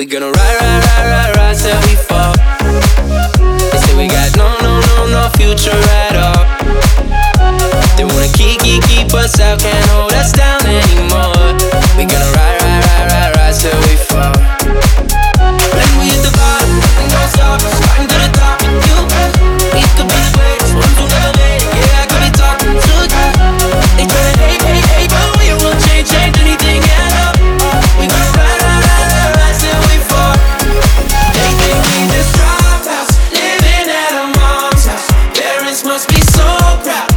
We gonna ride, ride, ride, ride, ride till we fall. They say we got no so proud.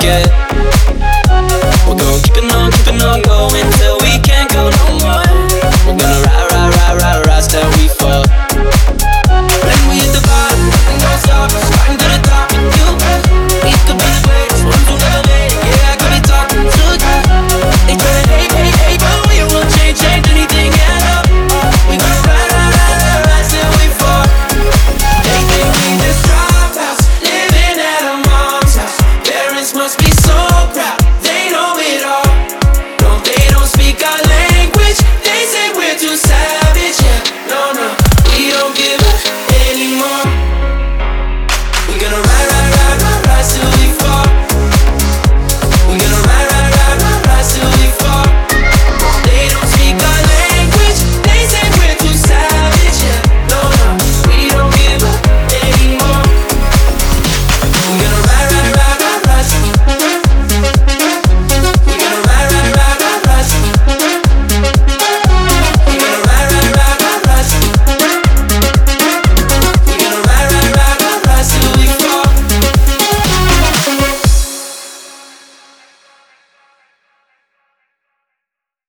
forget